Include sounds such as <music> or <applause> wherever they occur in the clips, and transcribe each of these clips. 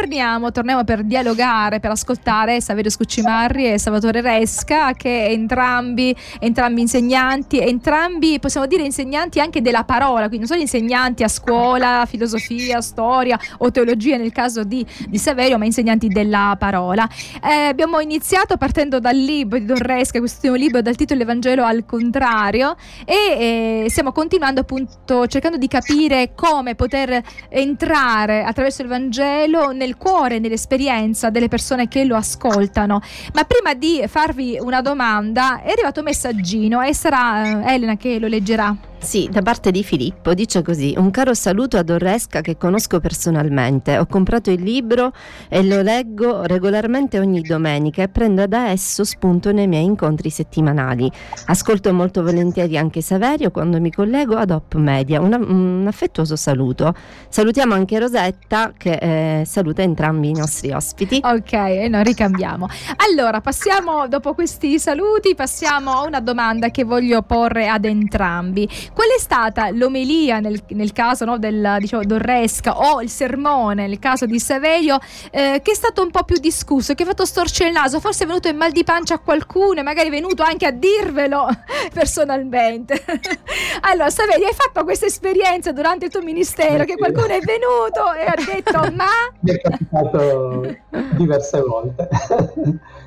torniamo, torniamo per dialogare, per ascoltare Saverio Scuccimarri e Salvatore Resca, che entrambi, entrambi insegnanti, entrambi possiamo dire insegnanti anche della parola, quindi non solo insegnanti a scuola, filosofia, storia o teologia nel caso di, di Saverio, ma insegnanti della parola. Eh, abbiamo iniziato partendo dal libro di Don Resca, quest'ultimo libro dal titolo Evangelo al contrario e eh, stiamo continuando appunto cercando di capire come poter entrare attraverso il Vangelo nel cuore, nell'esperienza delle persone che lo ascoltano. Ma prima di farvi una domanda è arrivato un messaggino e sarà eh, Elena che lo leggerà. Sì, da parte di Filippo dice così: Un caro saluto ad Orresca che conosco personalmente. Ho comprato il libro e lo leggo regolarmente ogni domenica e prendo da esso spunto nei miei incontri settimanali. Ascolto molto volentieri anche Saverio quando mi collego ad Op Media. Un, un affettuoso saluto. Salutiamo anche Rosetta che eh, saluta entrambi i nostri ospiti. Ok, e noi ricambiamo. Allora, passiamo dopo questi saluti, passiamo a una domanda che voglio porre ad entrambi. Qual è stata l'omelia nel, nel caso no, del diciamo, Dorresca o il sermone nel caso di Saverio eh, che è stato un po' più discusso, che ha fatto storcere il naso, forse è venuto in mal di pancia a qualcuno magari è venuto anche a dirvelo <laughs> personalmente. <laughs> allora, Saverio, hai fatto questa esperienza durante il tuo ministero che qualcuno è venuto e ha detto <laughs> ma... Mi è capitato diverse volte.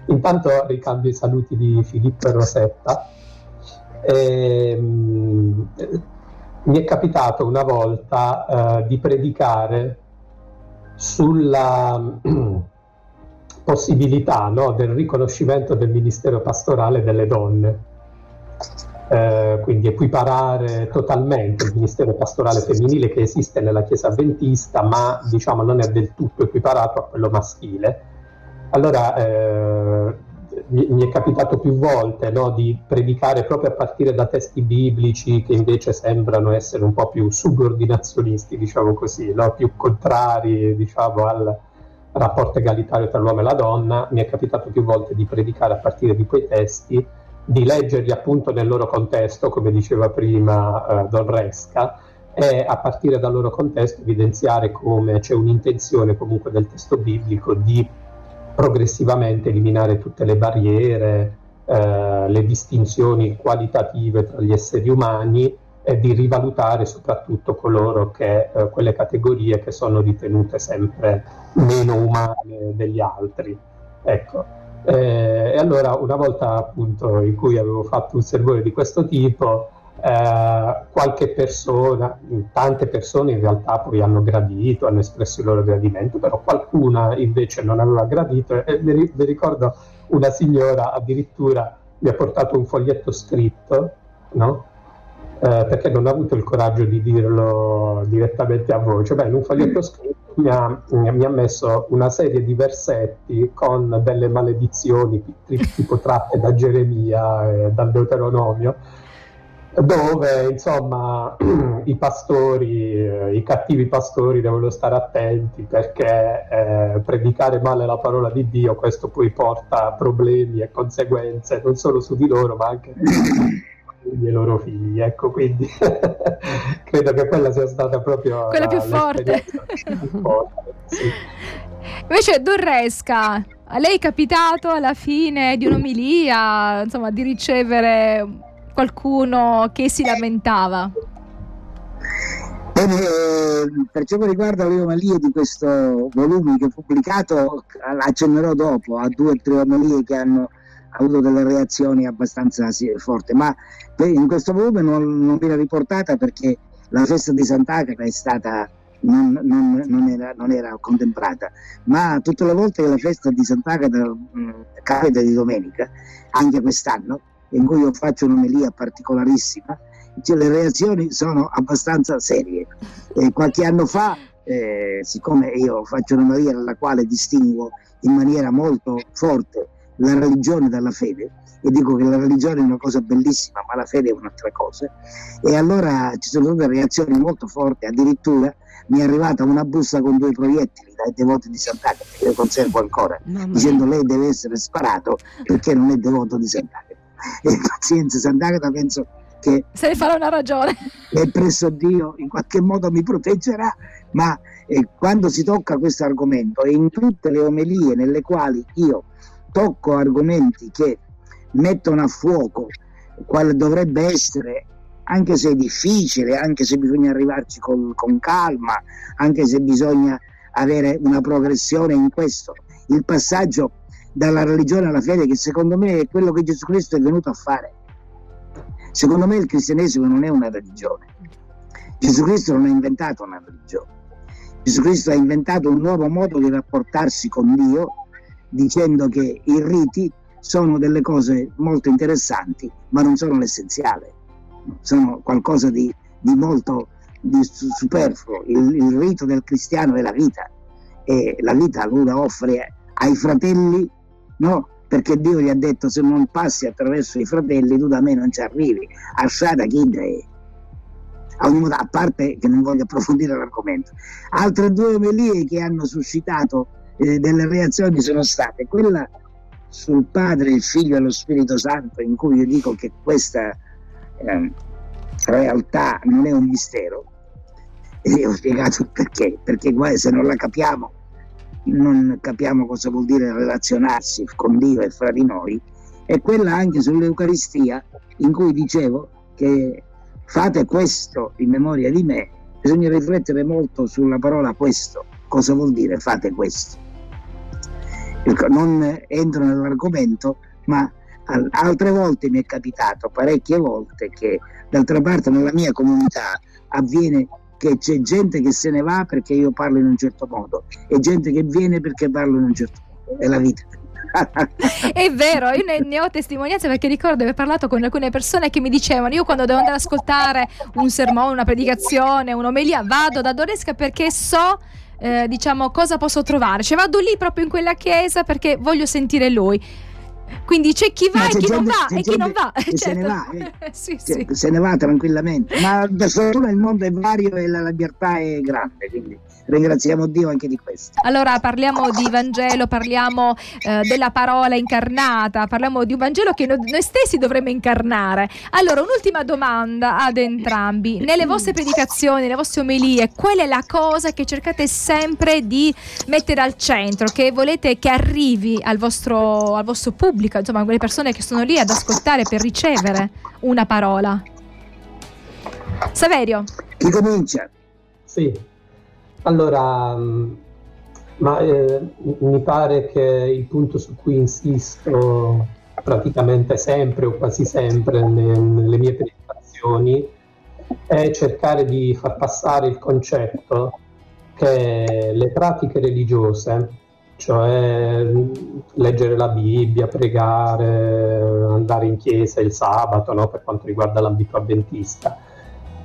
Intanto ricambio i saluti di Filippo e Rosetta e, ehm, mi è capitato una volta uh, di predicare sulla <clears throat> possibilità no, del riconoscimento del ministero pastorale delle donne. Eh, quindi equiparare totalmente il ministero pastorale femminile che esiste nella Chiesa Adventista, ma diciamo non è del tutto equiparato a quello maschile. Allora eh, mi, è capitato più volte no, di predicare proprio a partire da testi biblici che invece sembrano essere un po' più subordinazionisti, diciamo così, no? più contrari diciamo, al rapporto egalitario tra l'uomo e la donna. Mi è capitato più volte di predicare a partire di quei testi, di leggerli appunto nel loro contesto, come diceva prima eh, Don Resca, e a partire dal loro contesto evidenziare come c'è un'intenzione comunque del testo biblico di progressivamente eliminare tutte le barriere, eh, le distinzioni qualitative tra gli esseri umani e di rivalutare soprattutto coloro che, eh, quelle categorie che sono ritenute sempre meno umane degli altri. Ecco. Eh, e allora una volta appunto in cui avevo fatto un sermone di questo tipo, eh, qualche persona, tante persone in realtà poi hanno gradito, hanno espresso il loro gradimento, però qualcuna invece non aveva gradito e vi ricordo una signora addirittura mi ha portato un foglietto scritto, no? eh, perché non ha avuto il coraggio di dirlo direttamente a voce. Beh, in un foglietto scritto mi ha, mi ha, messo una serie di versetti con delle maledizioni tipo tratte da Geremia e dal Deuteronomio dove insomma <clears throat> i pastori, eh, i cattivi pastori devono stare attenti perché eh, predicare male la parola di Dio questo poi porta problemi e conseguenze non solo su di loro ma anche <coughs> sui loro figli ecco quindi <laughs> credo che quella sia stata proprio quella più forte, più forte sì. invece Dorresca a lei è capitato alla fine di un'omilia insomma di ricevere qualcuno che si lamentava? Bene, eh, per ciò che riguarda le omalie di questo volume che ho pubblicato, accennerò dopo a due o tre omalie che hanno avuto delle reazioni abbastanza forti, ma in questo volume non, non viene riportata perché la festa di Sant'Agata è stata non, non, non, era, non, era, contemplata, ma tutte le volte che la festa di Sant'Agata mm, capita di domenica, anche quest'anno, in cui io faccio un'omelia particolarissima, cioè le reazioni sono abbastanza serie. E qualche anno fa, eh, siccome io faccio un'omelia nella quale distingo in maniera molto forte la religione dalla fede, e dico che la religione è una cosa bellissima, ma la fede è un'altra cosa, e allora ci sono state reazioni molto forti, addirittura mi è arrivata una busta con due proiettili dai devoti di Sant'Agata, che io conservo ancora, dicendo lei deve essere sparato perché non è devoto di Sant'Agata e pazienza, Sant'Agata penso che se ne farà una ragione. e presso Dio in qualche modo mi proteggerà ma eh, quando si tocca questo argomento e in tutte le omelie nelle quali io tocco argomenti che mettono a fuoco quale dovrebbe essere anche se è difficile, anche se bisogna arrivarci con, con calma, anche se bisogna avere una progressione in questo, il passaggio dalla religione alla fede che secondo me è quello che Gesù Cristo è venuto a fare. Secondo me il cristianesimo non è una religione. Gesù Cristo non ha inventato una religione. Gesù Cristo ha inventato un nuovo modo di rapportarsi con Dio dicendo che i riti sono delle cose molto interessanti, ma non sono l'essenziale, sono qualcosa di, di molto di superfluo. Il, il, rito del cristiano è la vita e la vita lui la offre ai fratelli, no? Perché Dio gli ha detto se non passi attraverso i fratelli tu da me non ci arrivi. Asciata Kidre. A, parte che non voglio approfondire l'argomento. Altre due omelie che hanno suscitato eh, delle reazioni sono state quella sul Padre, il Figlio e lo Spirito Santo, in cui io dico che questa eh, realtà non è un mistero. E ho spiegato perché, perché se non la capiamo, non capiamo cosa vuol dire relazionarsi con Dio e fra di noi, è quella anche sull'Eucaristia in cui dicevo che fate questo in memoria di me, bisogna riflettere molto sulla parola questo, cosa vuol dire fate questo? Ecco, non entro nell'argomento, ma altre volte mi è capitato, parecchie volte, che d'altra parte nella mia comunità avviene che c'è gente che se ne va perché io parlo in un certo modo e gente che viene perché parlo in un certo modo. È la vita. <laughs> è vero, io ne, ne, ho testimonianze perché ricordo di aver parlato con alcune persone che mi dicevano io quando devo andare ad ascoltare un sermone, una predicazione, un'omelia vado da Doresca perché so eh, diciamo, cosa posso trovare. Cioè vado lì proprio in quella chiesa perché voglio sentire lui. Quindi c'è chi va e chi non va e chi non va. Certo. Se ne va, eh. <laughs> sì, sì. se ne va tranquillamente. Ma per fortuna il mondo è vario e la libertà è grande, quindi ringraziamo Dio anche di questo. Allora parliamo di Vangelo, parliamo eh, della parola incarnata, parliamo di un Vangelo che noi, noi stessi dovremmo incarnare. Allora, un'ultima domanda ad entrambi. Nelle vostre predicazioni, nelle vostre omelie, qual è la cosa che cercate sempre di mettere al centro, che volete che arrivi al vostro, al vostro pubblico, insomma, quelle persone che sono lì ad ascoltare per ricevere una parola? Saverio. Chi comincia? Sì. Allora, mm, ma eh, mi pare che il punto su cui insisto praticamente sempre o quasi sempre ne, nelle mie predicazioni è cercare di far passare il concetto che le pratiche religiose, cioè mm, leggere la Bibbia, pregare, andare in chiesa il sabato no, per quanto riguarda l'ambito avventista,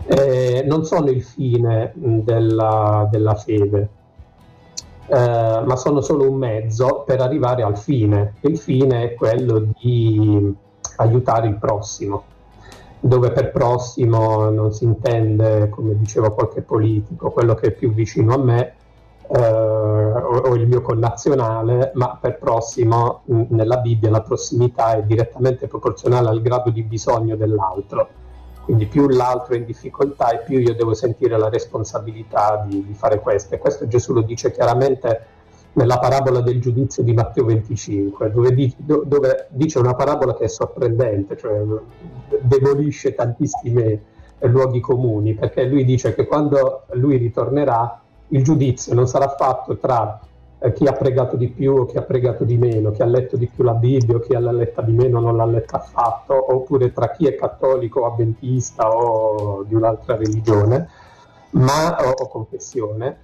eh, non sono il fine della, della fede, eh, ma sono solo un mezzo per arrivare al fine. Il fine è quello di aiutare il prossimo, dove per prossimo non si intende, come diceva qualche politico, quello che è più vicino a me eh, o, o, il mio connazionale, ma per prossimo mh, nella Bibbia la prossimità è direttamente proporzionale al grado di bisogno dell'altro quindi più l'altro è in difficoltà e più io devo sentire la responsabilità di, di fare questo. E questo Gesù lo dice chiaramente nella parabola del giudizio di Matteo 25, dove, di, dove dice una parabola che è sorprendente, cioè demolisce tantissimi luoghi comuni, perché lui dice che quando lui ritornerà il giudizio non sarà fatto tra eh, chi ha pregato di più o chi ha pregato di meno, chi ha letto di più la Bibbia o chi l'ha letta di meno non l'ha letta affatto, oppure tra chi è cattolico o avventista o di un'altra religione ma, o, o confessione,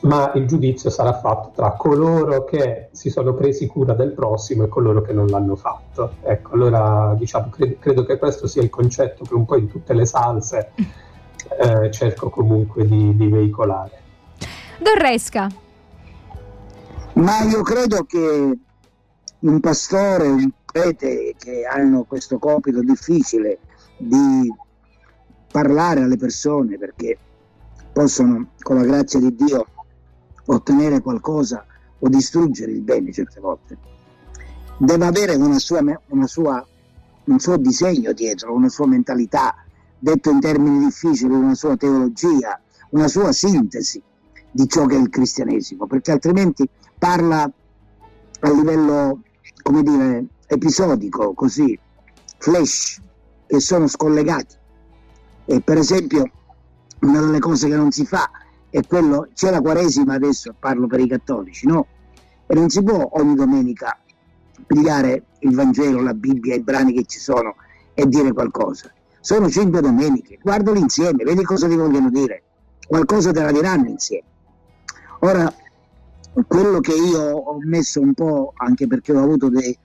ma il giudizio sarà fatto tra coloro che si sono presi cura del prossimo e coloro che non l'hanno fatto. Ecco, allora diciamo, credo, credo che questo sia il concetto che un po' in tutte le salse eh, cerco comunque di, di veicolare. Dorresca. Ma io credo che un pastore, un prete che hanno questo compito difficile di parlare alle persone perché possono con la grazia di Dio ottenere qualcosa o distruggere il bene certe volte, deve avere una sua, una sua un suo disegno dietro, una sua mentalità, detto in termini difficili, una sua teologia, una sua sintesi di ciò che è il cristianesimo, perché altrimenti parla a livello, come dire, episodico, così, flash, che sono scollegati. E per esempio, una delle cose che non si fa è quello, c'è la Quaresima adesso, parlo per i cattolici, no? E non si può ogni domenica pigliare il Vangelo, la Bibbia, i brani che ci sono e dire qualcosa. Sono cinque domeniche, guardali insieme, vedi cosa ti vogliono dire. Qualcosa te la diranno insieme. Ora, quello che io ho messo un po', anche perché ho avuto dei,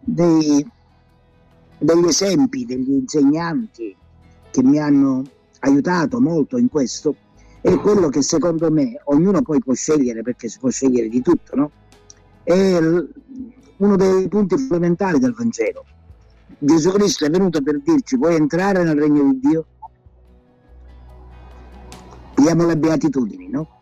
dei, degli esempi, degli insegnanti che mi hanno aiutato molto in questo, è quello che secondo me ognuno poi può scegliere, perché si può scegliere di tutto, no? È uno dei punti fondamentali del Vangelo. Gesù Cristo è venuto per dirci vuoi entrare nel regno di Dio? Diamo le beatitudini, no?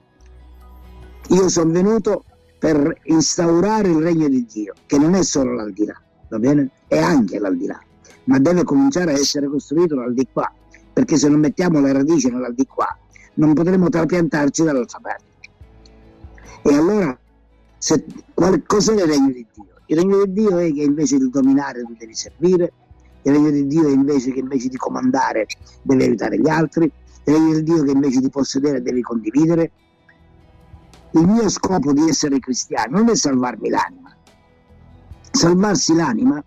Io sono venuto per instaurare il regno di Dio, che non è solo l'aldilà, va bene? È anche l'aldilà, ma deve cominciare a essere costruito l'aldilà, perché se non mettiamo le radici nell'aldilà non potremo trapiantarci dall'altra parte. E allora, se, qual, cos'è il regno di Dio? Il regno di Dio è che invece di dominare tu devi servire, il regno di Dio è invece che invece di comandare devi aiutare gli altri, il regno di Dio è che invece di possedere devi condividere, il mio scopo di essere cristiano non è salvarmi l'anima. Salvarsi l'anima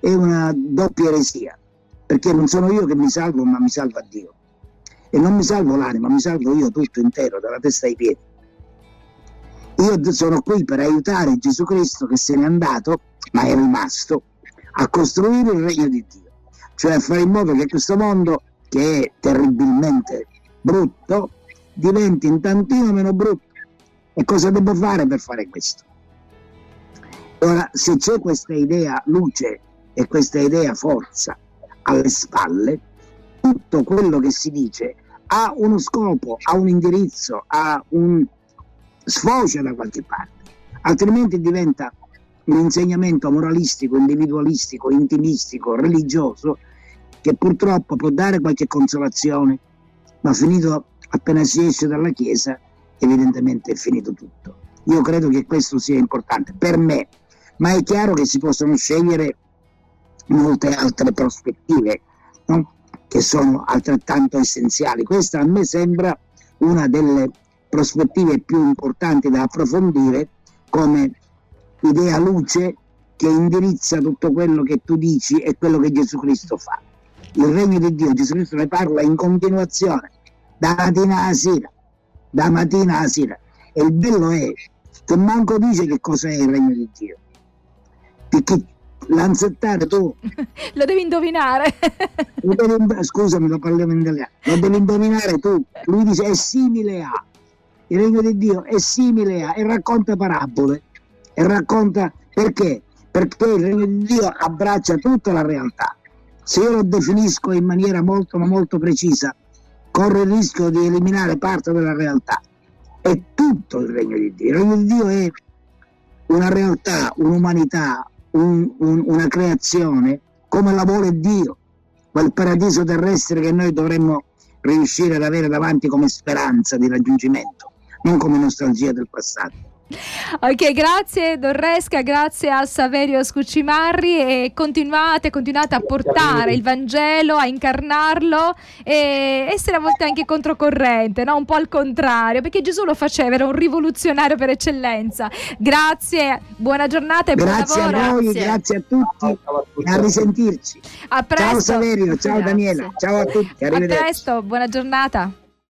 è una doppia eresia, perché non sono io che mi salvo, ma mi salva Dio. E non mi salvo l'anima, mi salvo io tutto intero, dalla testa ai piedi. Io sono qui per aiutare Gesù Cristo che se n'è andato, ma è rimasto, a costruire il regno di Dio, cioè a fare in modo che questo mondo, che è terribilmente brutto, diventi un tantino meno brutto e cosa devo fare per fare questo? Ora, se c'è questa idea luce e questa idea forza alle spalle, tutto quello che si dice ha uno scopo, ha un indirizzo, ha un sfocia da qualche parte, altrimenti diventa un insegnamento moralistico, individualistico, intimistico, religioso, che purtroppo può dare qualche consolazione, ma finito appena si esce dalla Chiesa evidentemente è finito tutto. Io credo che questo sia importante per me, ma è chiaro che si possono scegliere molte altre prospettive no? che sono altrettanto essenziali. Questa a me sembra una delle prospettive più importanti da approfondire come idea luce che indirizza tutto quello che tu dici e quello che Gesù Cristo fa. Il regno di Dio, Gesù Cristo ne parla in continuazione, da mattina a sera da mattina a sera. E il bello è che manco dice che cos'è il regno di Dio. Perché l'anzettare tu <laughs> lo devi indovinare. <laughs> lo devi, scusami, lo parliamo in italiano. Lo devi indovinare tu. Lui dice è simile a. Il regno di Dio è simile a e racconta parabole. E racconta perché? Perché il regno di Dio abbraccia tutta la realtà. Se io lo definisco in maniera molto ma molto precisa, corre il rischio di eliminare parte della realtà. È tutto il regno di Dio. Il regno di Dio è una realtà, un'umanità, un, un, una creazione come la vuole Dio, quel paradiso terrestre che noi dovremmo riuscire ad avere davanti come speranza di raggiungimento, non come nostalgia del passato. Ok, grazie Dorresca, grazie a Saverio Scuccimarri e continuate, continuate a portare il Vangelo, a incarnarlo e essere a volte anche controcorrente, no? un po' al contrario, perché Gesù lo faceva, era un rivoluzionario per eccellenza. Grazie, buona giornata e grazie buon lavoro. A voi, grazie a tutti, a risentirci. A presto. Ciao Saverio, ciao grazie. Daniela, ciao a tutti, A presto, buona giornata.